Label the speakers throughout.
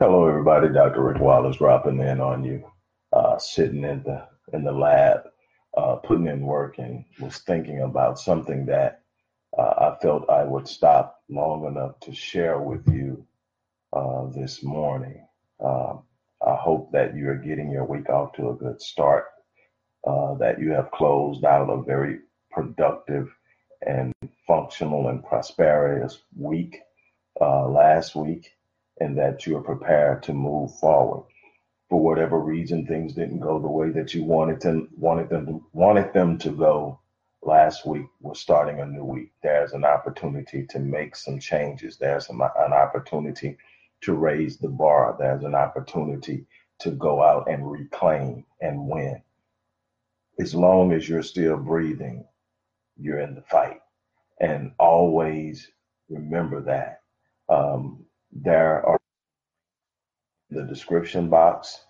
Speaker 1: Hello, everybody. Dr. Rick Wallace dropping in on you, uh, sitting in the in the lab, uh, putting in work, and was thinking about something that uh, I felt I would stop long enough to share with you uh, this morning. Um, I hope that you are getting your week off to a good start, uh, that you have closed out a very productive and functional and prosperous week uh, last week, and that you are prepared to move forward. For whatever reason, things didn't go the way that you wanted them wanted them to, wanted them to go last week. We're starting a new week. There's an opportunity to make some changes. There's an, an opportunity to raise the bar. There's an opportunity to go out and reclaim and win. As long as you're still breathing, you're in the fight. And always remember that. Um, there are the description box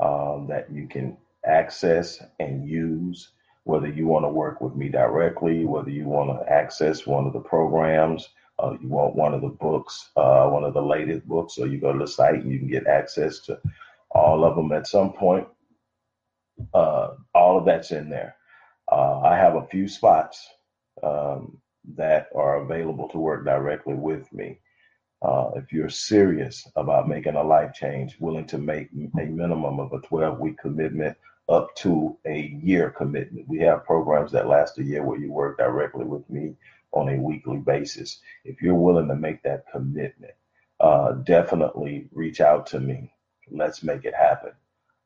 Speaker 1: um, that you can access and use, whether you want to work with me directly, whether you want to access one of the programs, uh, you want one of the books, uh, one of the latest books, so you go to the site and you can get access to all of them at some point. Uh, all of that's in there. Uh, I have a few spots um, that are available to work directly with me. Uh, if you're serious about making a life change, willing to make a minimum of a 12 week commitment up to a year commitment, we have programs that last a year where you work directly with me on a weekly basis. If you're willing to make that commitment, uh, definitely reach out to me. Let's make it happen.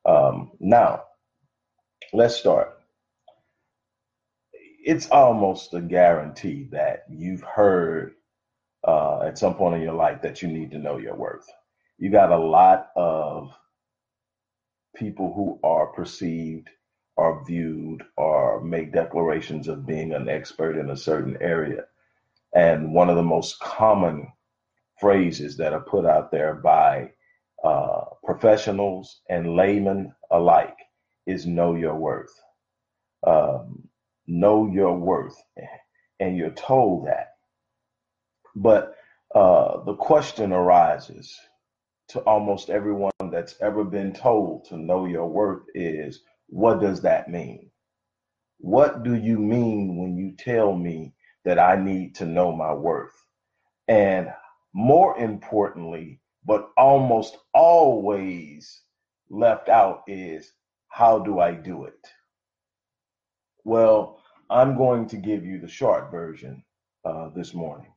Speaker 1: Um, now, let's start. It's almost a guarantee that you've heard uh, at some point in your life that you need to know your worth. You got a lot of people who are perceived or viewed or make declarations of being an expert in a certain area. And one of the most common phrases that are put out there by uh, professionals and laymen alike is know your worth. Um, know your worth. And you're told that. But uh, the question arises to almost everyone that's ever been told to know your worth is what does that mean? What do you mean when you tell me that I need to know my worth? And more importantly, but almost always left out is how do I do it? Well, I'm going to give you the short version uh, this morning.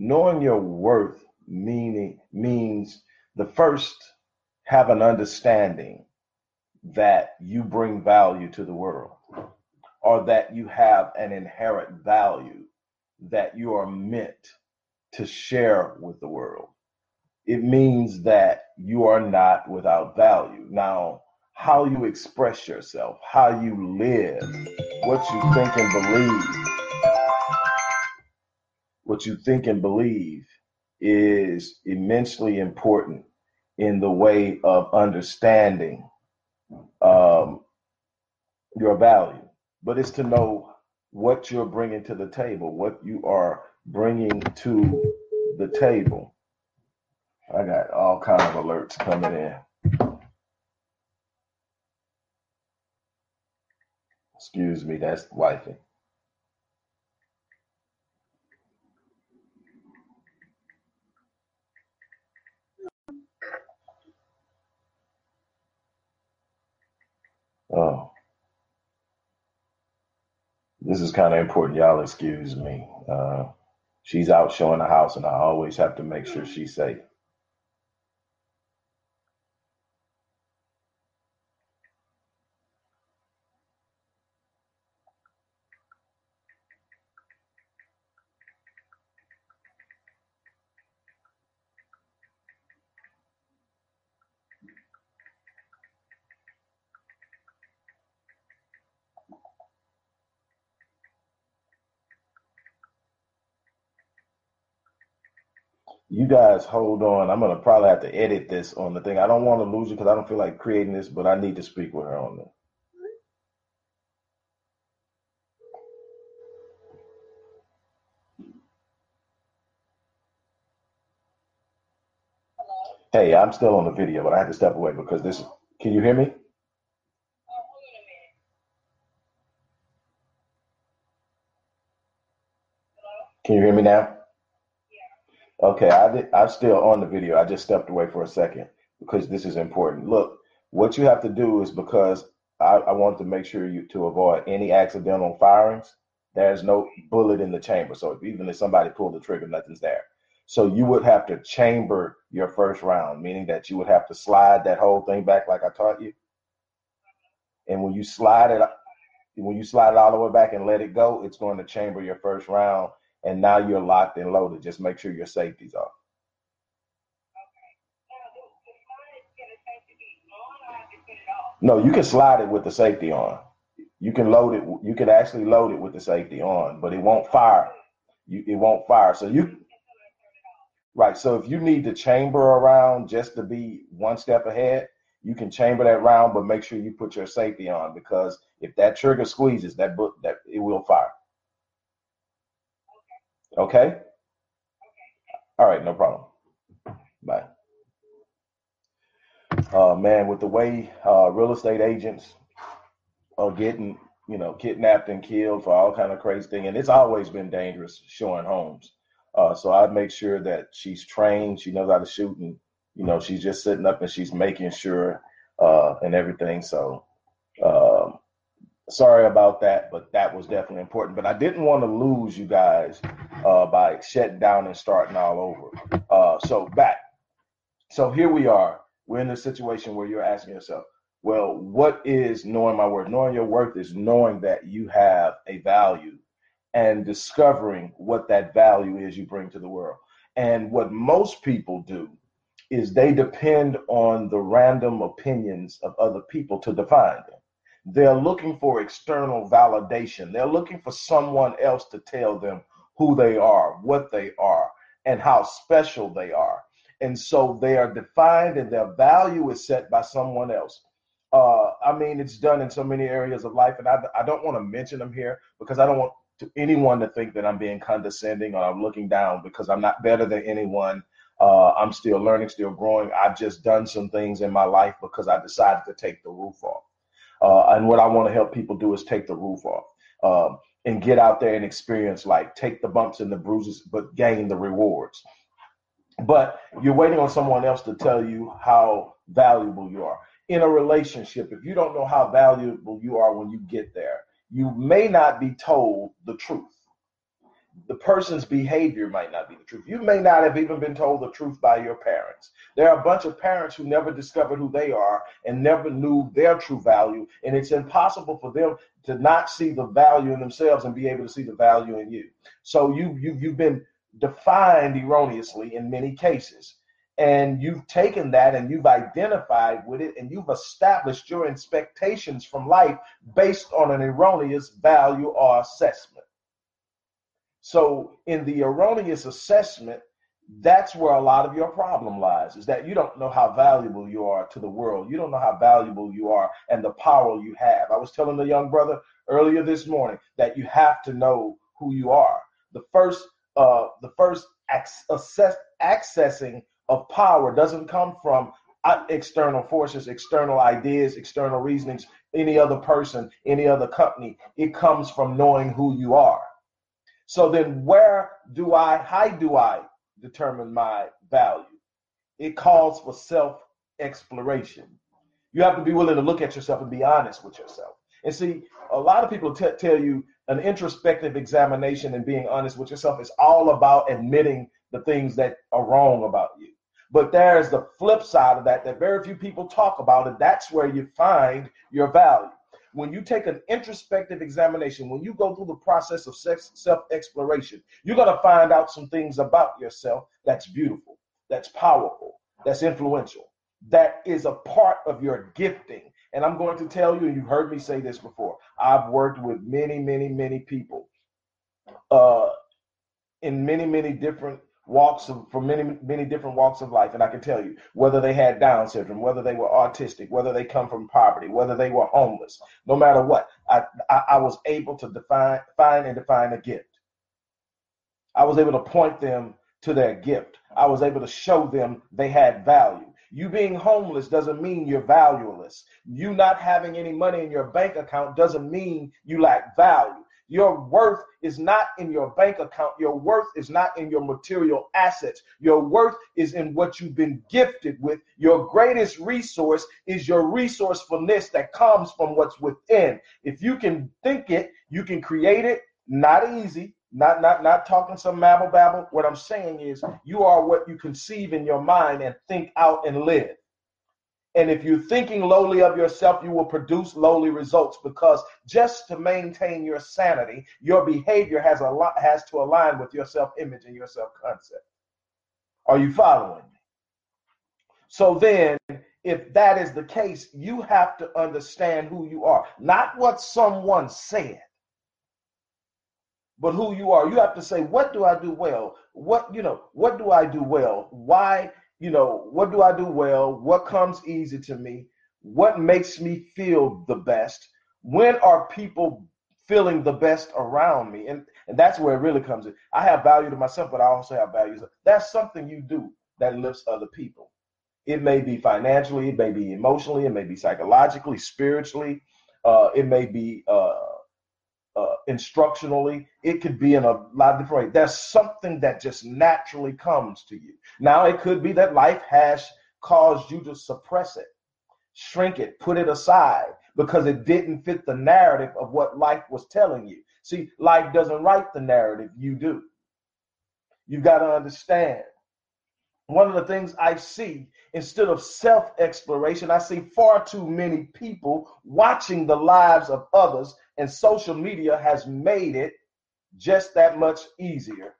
Speaker 1: Knowing your worth meaning means the first have an understanding that you bring value to the world or that you have an inherent value that you are meant to share with the world. It means that you are not without value. Now, how you express yourself, how you live, what you think and believe, what you think and believe is immensely important in the way of understanding um, your value. But it's to know what you're bringing to the table, what you are bringing to the table. I got all kind of alerts coming in. Excuse me, that's wifey. Oh, this is kind of important. Y'all excuse me. Uh, she's out showing the house, and I always have to make sure she's safe. You guys hold on. I'm gonna probably have to edit this on the thing. I don't want to lose you because I don't feel like creating this, but I need to speak with her on this. Hey, I'm still on the video, but I had to step away because this. Can you hear me? Can you hear me now? Okay, I did, I'm still on the video. I just stepped away for a second because this is important. Look, what you have to do is because I, I want to make sure you to avoid any accidental firings. There's no bullet in the chamber, so if, even if somebody pulled the trigger, nothing's there. So you would have to chamber your first round, meaning that you would have to slide that whole thing back like I taught you. And when you slide it, when you slide it all the way back and let it go, it's going to chamber your first round and now you're locked and loaded. Just make sure your safety's off. No, you can slide it with the safety on. You can load it. You can actually load it with the safety on, but it won't fire. You, it won't fire. So you, right. So if you need to chamber around just to be one step ahead, you can chamber that round, but make sure you put your safety on because if that trigger squeezes, that book that it will fire. Okay? okay. All right, no problem. Bye. Uh, man, with the way uh, real estate agents are getting, you know, kidnapped and killed for all kind of crazy thing, and it's always been dangerous showing homes. Uh, so I make sure that she's trained, she knows how to shoot, and you know, she's just sitting up and she's making sure uh, and everything. So um, sorry about that, but that was definitely important. But I didn't want to lose you guys uh, by shutting down and starting all over. Uh, so back. So here we are. We're in a situation where you're asking yourself, well, what is knowing my worth? Knowing your worth is knowing that you have a value and discovering what that value is you bring to the world. And what most people do is they depend on the random opinions of other people to define them. They're looking for external validation. They're looking for someone else to tell them who they are, what they are, and how special they are. And so they are defined and their value is set by someone else. Uh, I mean, it's done in so many areas of life, and I, I don't want to mention them here because I don't want to anyone to think that I'm being condescending or I'm looking down because I'm not better than anyone. Uh, I'm still learning, still growing. I've just done some things in my life because I decided to take the roof off. Uh, and what I want to help people do is take the roof off um, and get out there and experience like take the bumps and the bruises, but gain the rewards. But you're waiting on someone else to tell you how valuable you are. In a relationship, if you don't know how valuable you are when you get there, you may not be told the truth the person's behavior might not be the truth. You may not have even been told the truth by your parents. There are a bunch of parents who never discovered who they are and never knew their true value. And it's impossible for them to not see the value in themselves and be able to see the value in you. So you, you you've been defined erroneously in many cases. And you've taken that and you've identified with it and you've established your expectations from life based on an erroneous value or assessment. So in the erroneous assessment, that's where a lot of your problem lies is that you don't know how valuable you are to the world. You don't know how valuable you are and the power you have. I was telling the young brother earlier this morning that you have to know who you are. The first uh the first access, accessing of power doesn't come from uh, external forces, external ideas, external reasonings, any other person, any other company. It comes from knowing who you are. So then, where do I, how do I determine my value? It calls for self exploration. You have to be willing to look at yourself and be honest with yourself. And see, a lot of people t- tell you an introspective examination and being honest with yourself is all about admitting the things that are wrong about you. But there's the flip side of that that very few people talk about, and that's where you find your value when you take an introspective examination, when you go through the process of self exploration, you're going to find out some things about yourself that's beautiful, that's powerful, that's influential, that is a part of your gifting. And I'm going to tell you, and you've heard me say this before, I've worked with many, many, many people uh, in many, many different walks of from many many different walks of life and i can tell you whether they had down syndrome whether they were autistic whether they come from poverty whether they were homeless no matter what i i, I was able to define find and define a gift i was able to point them to their gift. I was able to show them they had value. You being homeless doesn't mean you're valueless. You not having any money in your bank account doesn't mean you lack value. Your worth is not in your bank account. Your worth is not in your material assets. Your worth is in what you've been gifted with. Your greatest resource is your resourcefulness that comes from what's within. If you can think it, you can create it. Not easy. Not not not talking some mabble babble. What I'm saying is you are what you conceive in your mind and think out and live. And if you're thinking lowly of yourself, you will produce lowly results because just to maintain your sanity, your behavior has a lot has to align with your self-image and your self-concept. Are you following me? So then, if that is the case, you have to understand who you are, not what someone said, but who you are. You have to say, what do I do well? What, you know, what do I do well? Why you know, what do I do well? What comes easy to me? What makes me feel the best? When are people feeling the best around me? And and that's where it really comes in. I have value to myself, but I also have values. That's something you do that lifts other people. It may be financially, it may be emotionally, it may be psychologically, spiritually, uh, it may be uh, uh, instructionally. It could be in a lot of different ways. There's something that just naturally comes to you. Now, it could be that life has caused you to suppress it, shrink it, put it aside because it didn't fit the narrative of what life was telling you. See, life doesn't write the narrative, you do. You've got to understand. One of the things I see instead of self exploration, I see far too many people watching the lives of others and social media has made it just that much easier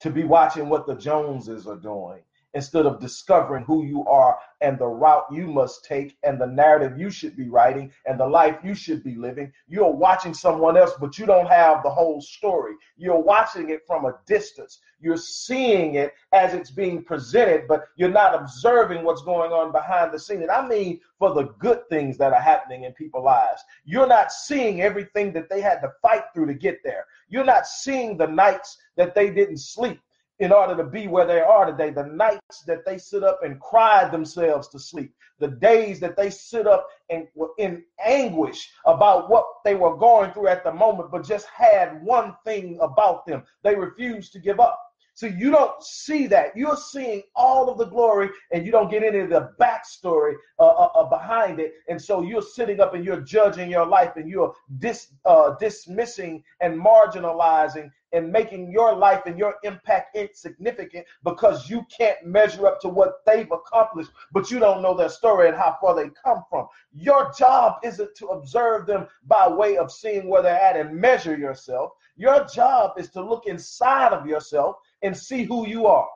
Speaker 1: to be watching what the Joneses are doing instead of discovering who you are and the route you must take and the narrative you should be writing and the life you should be living. You're watching someone else, but you don't have the whole story. You're watching it from a distance. You're seeing it as it's being presented, but you're not observing what's going on behind the scene. And I mean for the good things that are happening in people's lives. You're not seeing everything that they had to fight through to get there. You're not seeing the nights that they didn't sleep in order to be where they are today. The nights that they sit up and cry themselves to sleep, the days that they sit up and were in anguish about what they were going through at the moment, but just had one thing about them they refused to give up. So you don't see that. You're seeing all of the glory and you don't get any of the backstory uh, uh, uh, behind it. And so you're sitting up and you're judging your life and you're dis, uh, dismissing and marginalizing and making your life and your impact insignificant because you can't measure up to what they've accomplished, but you don't know their story and how far they come from. Your job isn't to observe them by way of seeing where they're at and measure yourself. Your job is to look inside of yourself and see who you are.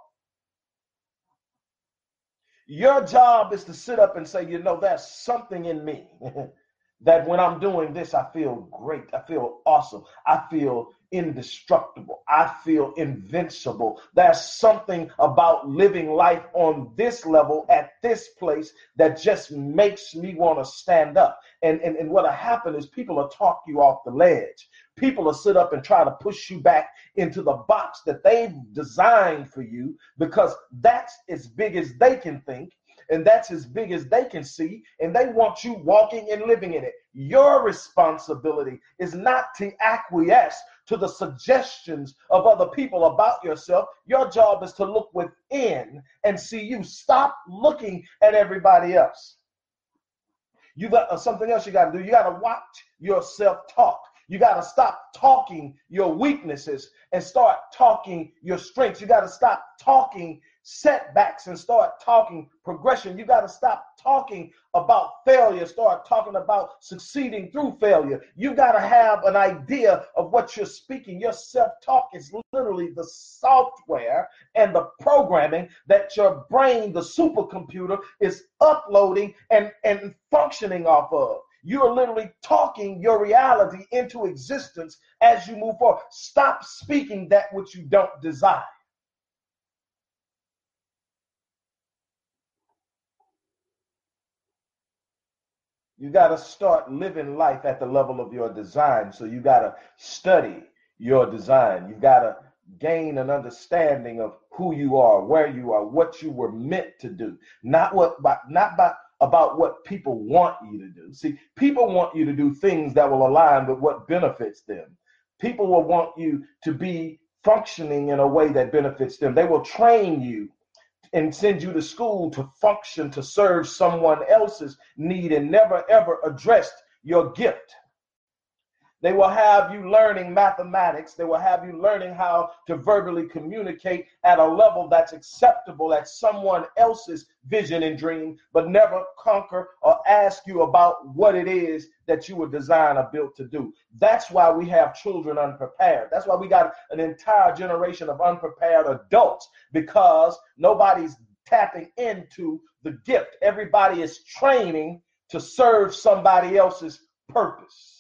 Speaker 1: Your job is to sit up and say, you know, there's something in me that when I'm doing this, I feel great. I feel awesome. I feel indestructible. I feel invincible. There's something about living life on this level at this place that just makes me want to stand up. And, and, and what'll happen is people will talk you off the ledge. People will sit up and try to push you back into the box that they've designed for you because that's as big as they can think and that's as big as they can see, and they want you walking and living in it. Your responsibility is not to acquiesce to the suggestions of other people about yourself. Your job is to look within and see you. Stop looking at everybody else. You got uh, something else you got to do. You got to watch yourself talk. You got to stop talking your weaknesses and start talking your strengths. You got to stop talking setbacks and start talking progression. You got to stop talking about failure, start talking about succeeding through failure. You got to have an idea of what you're speaking. Your self talk is literally the software and the programming that your brain, the supercomputer, is uploading and, and functioning off of. You're literally talking your reality into existence as you move forward. Stop speaking that which you don't desire. You got to start living life at the level of your design. So you got to study your design. You got to gain an understanding of who you are, where you are, what you were meant to do. Not what by, not by about what people want you to do. See, people want you to do things that will align with what benefits them. People will want you to be functioning in a way that benefits them. They will train you and send you to school to function to serve someone else's need and never ever addressed your gift. They will have you learning mathematics. They will have you learning how to verbally communicate at a level that's acceptable at someone else's vision and dream, but never conquer or ask you about what it is that you were designed or built to do. That's why we have children unprepared. That's why we got an entire generation of unprepared adults because nobody's tapping into the gift. Everybody is training to serve somebody else's purpose.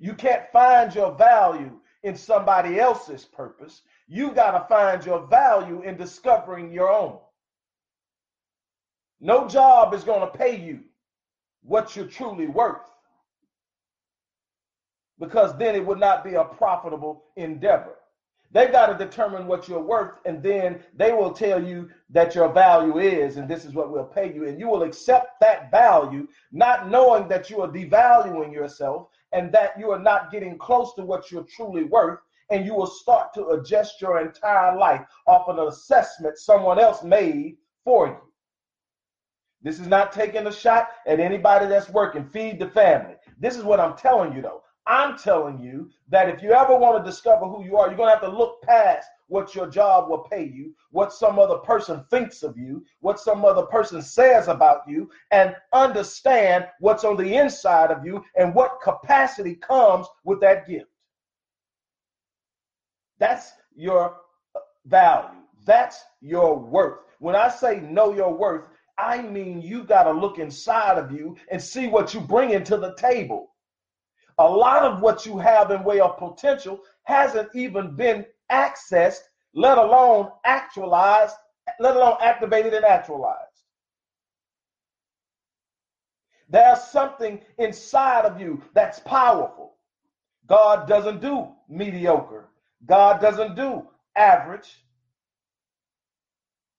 Speaker 1: You can't find your value in somebody else's purpose. You got to find your value in discovering your own. No job is going to pay you what you're truly worth because then it would not be a profitable endeavor. They've got to determine what you're worth, and then they will tell you that your value is, and this is what we'll pay you. And you will accept that value, not knowing that you are devaluing yourself and that you are not getting close to what you're truly worth. And you will start to adjust your entire life off an assessment someone else made for you. This is not taking a shot at anybody that's working. Feed the family. This is what I'm telling you, though. I'm telling you that if you ever want to discover who you are, you're going to have to look past what your job will pay you, what some other person thinks of you, what some other person says about you, and understand what's on the inside of you and what capacity comes with that gift. That's your value. That's your worth. When I say know your worth, I mean you got to look inside of you and see what you bring into the table a lot of what you have in way of potential hasn't even been accessed, let alone actualized, let alone activated and actualized. There's something inside of you that's powerful. God doesn't do mediocre. God doesn't do average.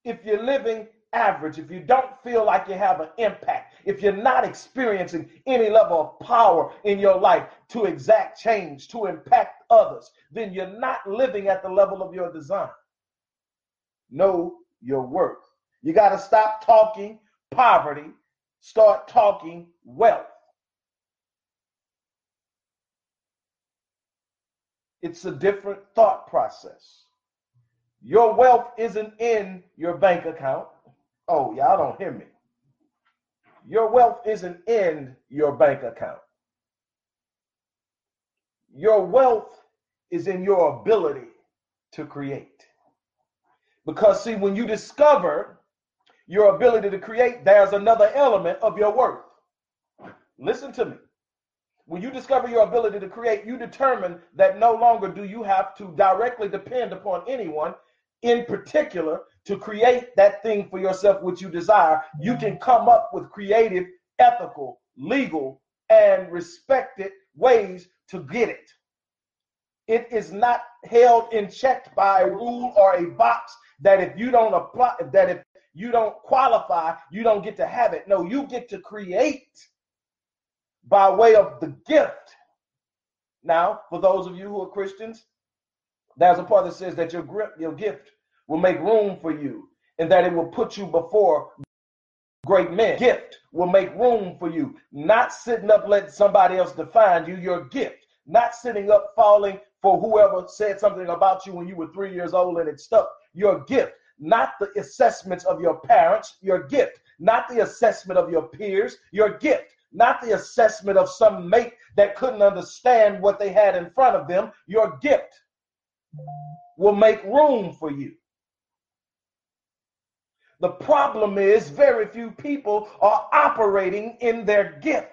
Speaker 1: If you're living average, if you don't feel like you have an impact, if you're not experiencing any level of power in your life to exact change, to impact others, then you're not living at the level of your design. Know your worth. You got to stop talking poverty, start talking wealth. It's a different thought process. Your wealth isn't in your bank account. Oh, y'all don't hear me. Your wealth isn't in your bank account. Your wealth is in your ability to create. Because, see, when you discover your ability to create, there's another element of your worth. Listen to me. When you discover your ability to create, you determine that no longer do you have to directly depend upon anyone in particular to create that thing for yourself which you desire, you can come up with creative, ethical, legal, and respected ways to get it. It is not held in check by a rule or a box that if you don't apply, that if you don't qualify, you don't get to have it. No, you get to create by way of the gift. Now, for those of you who are Christians, there's a part that says that your grip, your gift will make room for you and that it will put you before great men. Gift will make room for you. Not sitting up letting somebody else define you, your gift. Not sitting up falling for whoever said something about you when you were three years old and it stuck. Your gift. Not the assessments of your parents, your gift. Not the assessment of your peers, your gift. Not the assessment of some mate that couldn't understand what they had in front of them, your gift will make room for you. The problem is, very few people are operating in their gift.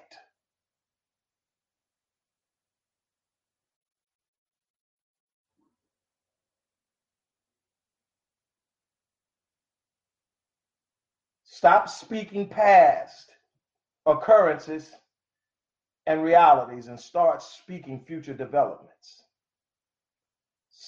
Speaker 1: Stop speaking past occurrences and realities and start speaking future developments.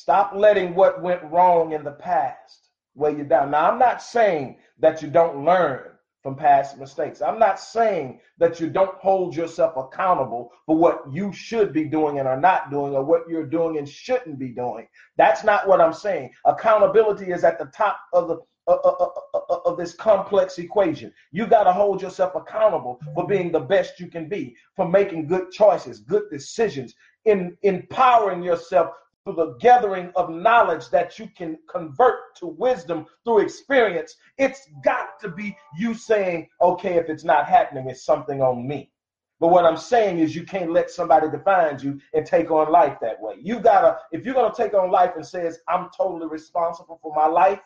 Speaker 1: Stop letting what went wrong in the past weigh you down. Now, I'm not saying that you don't learn from past mistakes. I'm not saying that you don't hold yourself accountable for what you should be doing and are not doing, or what you're doing and shouldn't be doing. That's not what I'm saying. Accountability is at the top of the uh, uh, uh, of this complex equation. You got to hold yourself accountable for being the best you can be, for making good choices, good decisions, in empowering yourself through the gathering of knowledge that you can convert to wisdom through experience, it's got to be you saying, okay, if it's not happening, it's something on me. But what I'm saying is you can't let somebody define you and take on life that way. You gotta, if you're gonna take on life and says, I'm totally responsible for my life,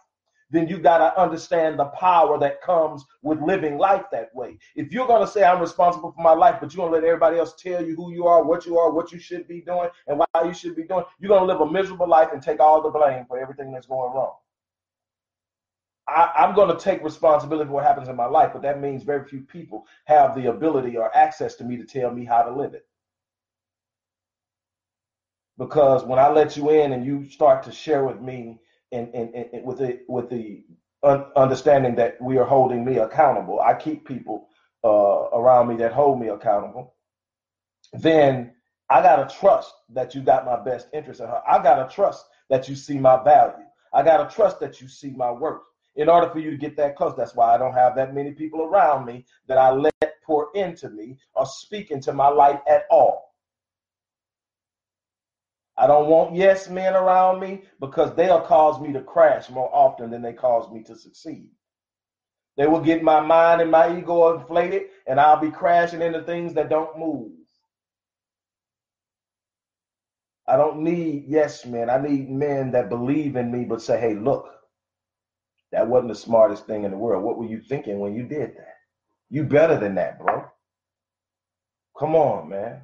Speaker 1: then you got to understand the power that comes with living life that way. If you're going to say, I'm responsible for my life, but you're going to let everybody else tell you who you are, what you are, what you should be doing, and why you should be doing, you're going to live a miserable life and take all the blame for everything that's going wrong. I, I'm going to take responsibility for what happens in my life, but that means very few people have the ability or access to me to tell me how to live it. Because when I let you in and you start to share with me and, and, and with the with the un- understanding that we are holding me accountable. I keep people uh, around me that hold me accountable. Then I gotta trust that you got my best interest in her. I gotta trust that you see my value. I gotta trust that you see my worth. In order for you to get that close, that's why I don't have that many people around me that I let pour into me or speak into my life at all. I don't want yes men around me because they'll cause me to crash more often than they cause me to succeed. They will get my mind and my ego inflated, and I'll be crashing into things that don't move. I don't need yes men. I need men that believe in me but say, hey, look, that wasn't the smartest thing in the world. What were you thinking when you did that? You better than that, bro. Come on, man.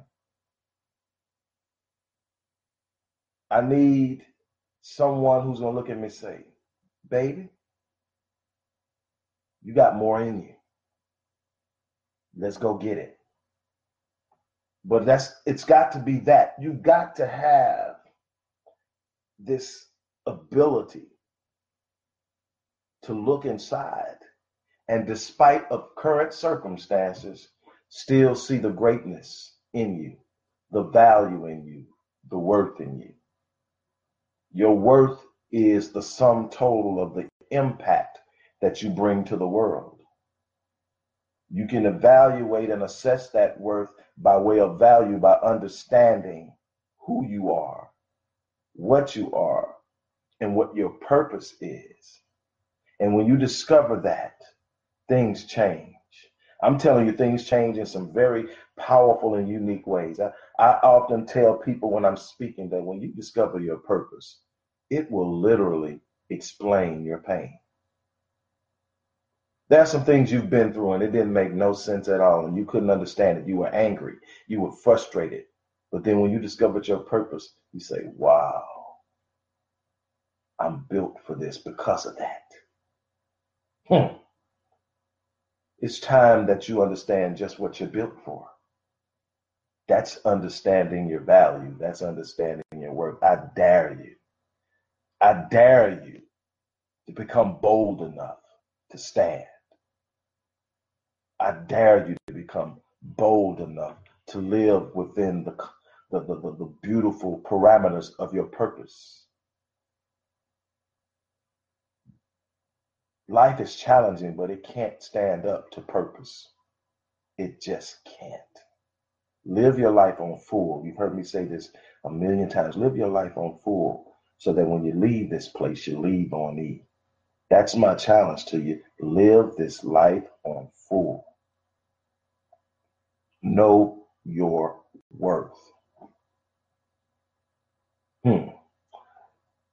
Speaker 1: I need someone who's going to look at me and say, baby, you got more in you. Let's go get it. But that's it's got to be that. You've got to have this ability to look inside and despite of current circumstances still see the greatness in you, the value in you, the worth in you. Your worth is the sum total of the impact that you bring to the world. You can evaluate and assess that worth by way of value by understanding who you are, what you are, and what your purpose is. And when you discover that, things change. I'm telling you, things change in some very powerful and unique ways. I, I often tell people when I'm speaking that when you discover your purpose, it will literally explain your pain. There are some things you've been through and it didn't make no sense at all, and you couldn't understand it. You were angry, you were frustrated. But then when you discovered your purpose, you say, Wow, I'm built for this because of that. Hmm. It's time that you understand just what you're built for. That's understanding your value. That's understanding your worth. I dare you. I dare you to become bold enough to stand. I dare you to become bold enough to live within the, the, the, the, the beautiful parameters of your purpose. Life is challenging, but it can't stand up to purpose. It just can't. Live your life on full. You've heard me say this a million times. Live your life on full so that when you leave this place, you leave on E. That's my challenge to you. Live this life on full. Know your worth. Hmm.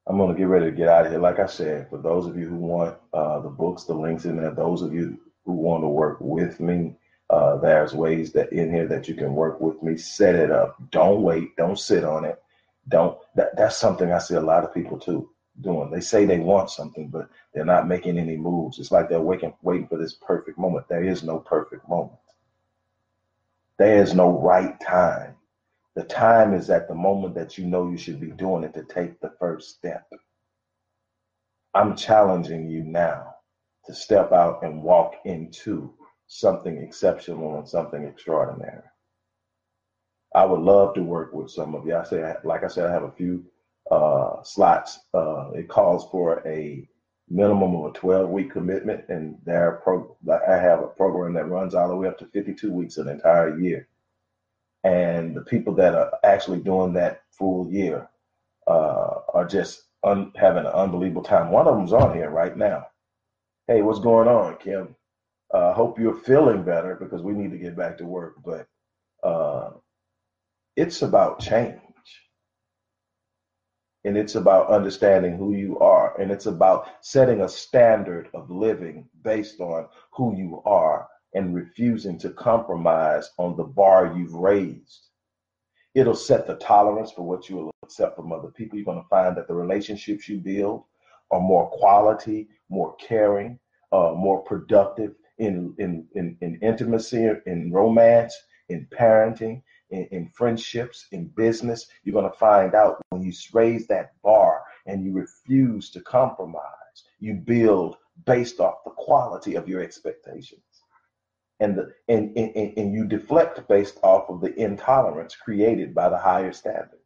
Speaker 1: I'm going to get ready to get out of here. Like I said, for those of you who want uh, the books, the links in there, those of you who want to work with me, uh, there's ways that in here that you can work with me. Set it up. Don't wait. Don't sit on it. Don't. That, that's something I see a lot of people too doing. They say they want something, but they're not making any moves. It's like they're waiting, waiting for this perfect moment. There is no perfect moment. There is no right time. The time is at the moment that you know you should be doing it to take the first step. I'm challenging you now to step out and walk into something exceptional and something extraordinary. I would love to work with some of you. I say, like I said, I have a few uh, slots. Uh, it calls for a minimum of a 12 week commitment, and there pro- I have a program that runs all the way up to 52 weeks an entire year. And the people that are actually doing that full year uh, are just un- having an unbelievable time. One of them's on here right now. Hey, what's going on, Kim? I uh, hope you're feeling better because we need to get back to work. But uh, it's about change. And it's about understanding who you are. And it's about setting a standard of living based on who you are and refusing to compromise on the bar you've raised. It'll set the tolerance for what you will accept from other people. You're going to find that the relationships you build are more quality, more caring, uh, more productive in, in, in, in intimacy, in romance, in parenting, in, in friendships, in business. You're going to find out when you raise that bar and you refuse to compromise, you build based off the quality of your expectations. And, the, and, and, and you deflect based off of the intolerance created by the higher standard.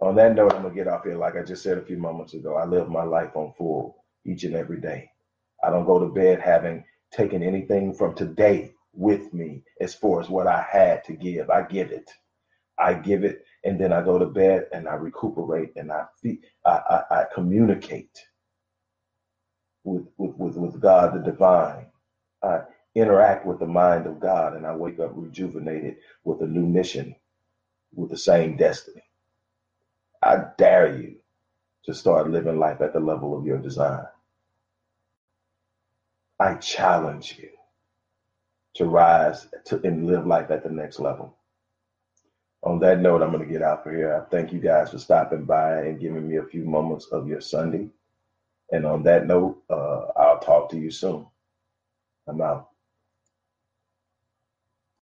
Speaker 1: On that note, I'm going to get off here. Like I just said a few moments ago, I live my life on full each and every day. I don't go to bed having taken anything from today with me as far as what I had to give. I give it. I give it, and then I go to bed and I recuperate and I I, I, I communicate with, with, with, with God the divine. I interact with the mind of God and I wake up rejuvenated with a new mission, with the same destiny. I dare you to start living life at the level of your design. I challenge you to rise to, and live life at the next level. On that note, I'm going to get out for here. I thank you guys for stopping by and giving me a few moments of your Sunday. And on that note, uh, I'll talk to you soon. I'm out.